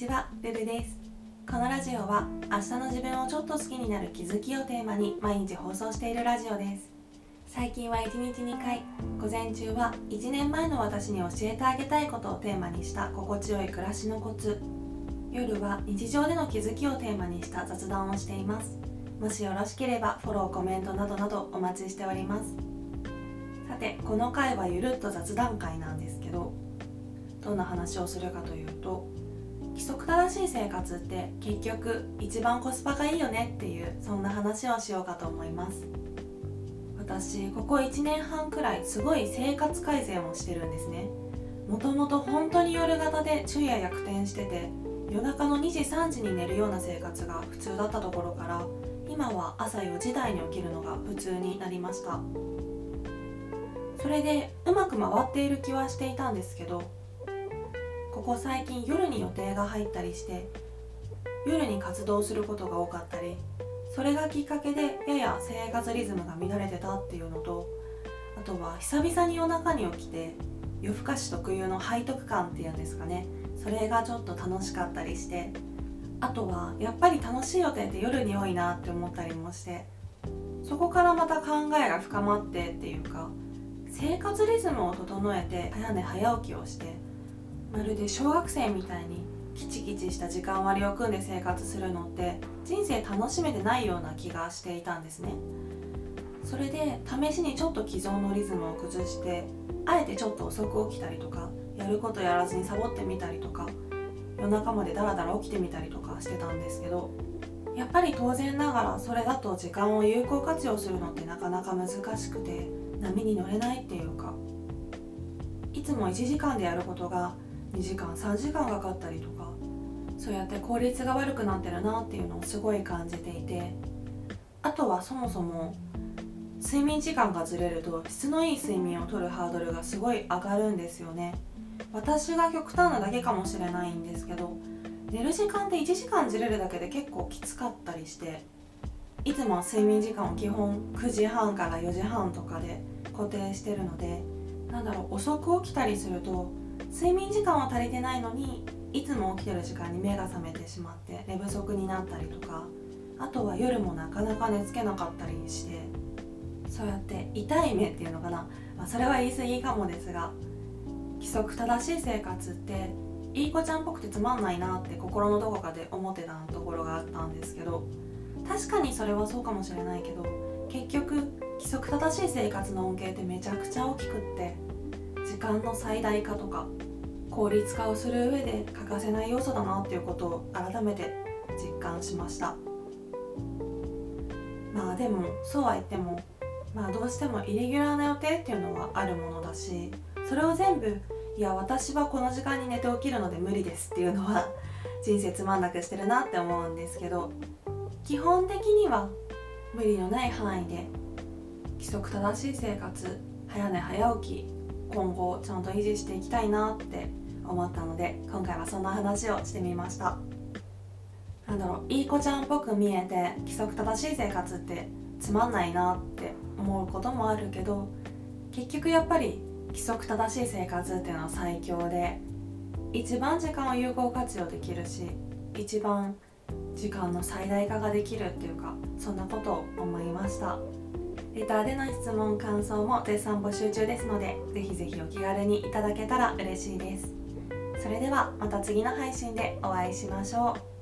ちは、ルルです。このラジオは明日の自分をちょっと好きになる気づきをテーマに毎日放送しているラジオです。最近は1日2回午前中は1年前の私に教えてあげたいことをテーマにした心地よい暮らしのコツ。夜は日常での気づきをテーマにした雑談をしています。もしよろしければフォローコメントなどなどお待ちしております。さてこの回はゆるっと雑談会なんですけどどんな話をするかというと規則正しい生活って結局一番コスパがいいよねっていうそんな話をしようかと思います。私ここ1年半くらいすごい生活改善をしてるんですね。もともと本当に夜型で昼夜逆転してて夜中の2時3時に寝るような生活が普通だったところから今は朝4時台に起きるのが普通になりました。それでうまく回っている気はしていたんですけどここ最近夜に予定が入ったりして夜に活動することが多かったりそれがきっかけでやや生活リズムが乱れてたっていうのとあとは久々に夜中に起きて夜更かし特有の背徳感っていうんですかねそれがちょっと楽しかったりしてあとはやっぱり楽しい予定って夜に多いなって思ったりもしてそこからまた考えが深まってっていうか生活リズムを整えて早寝早起きをしてまるで小学生みたいにキチキチした時間割を組んで生活するのって人生楽しめてないような気がしていたんですね。それで試しにちょっと既存のリズムを崩してあえてちょっと遅く起きたりとかやることやらずにサボってみたりとか夜中までダラダラ起きてみたりとかしてたんですけどやっぱり当然ながらそれだと時間を有効活用するのってなかなか難しくて波に乗れないっていうかいつも1時間でやることが2時間3時間かかったりとかそうやって効率が悪くなってるなっていうのをすごい感じていてあとはそもそも睡眠時間がずれると質のいい睡眠をとるハードルがすごい上がるんですよね。私が極端なだけかもしれないんですけど寝る時間って1時間ずれるだけで結構きつかったりしていつも睡眠時間を基本9時半から4時半とかで固定してるのでなんだろう遅く起きたりすると睡眠時間は足りてないのにいつも起きてる時間に目が覚めてしまって寝不足になったりとかあとは夜もなかなか寝つけなかったりしてそうやって痛い目っていうのかな、まあ、それは言い過ぎかもですが規則正しい生活っていい子ちゃんっぽくてつまんないなって心のどこかで思ってたところがあったんですけど確かにそれはそうかもしれないけど結局規則正しい生活の恩恵ってめちゃくちゃ大きくって間の最大化とか効率化をする上で欠かせない要素だなっていうことを改めて実感しました。まあでもそうは言ってもまあどうしてもイレギュラーな予定っていうのはあるものだしそれを全部いや私はこの時間に寝て起きるので無理ですっていうのは人生つまんなくしてるなって思うんですけど基本的には無理のない範囲で規則正しい生活早寝早起き今後ちゃんと維持していきたいなって思ったので今回はそんな話をしてみましたなんだろういい子ちゃんっぽく見えて規則正しい生活ってつまんないなって思うこともあるけど結局やっぱり規則正しい生活っていうのは最強で一番時間を有効活用できるし一番時間の最大化ができるっていうかそんなことを思いました。レターでの質問感想も絶賛募集中ですのでぜひぜひお気軽にいただけたら嬉しいです。それではまた次の配信でお会いしましょう。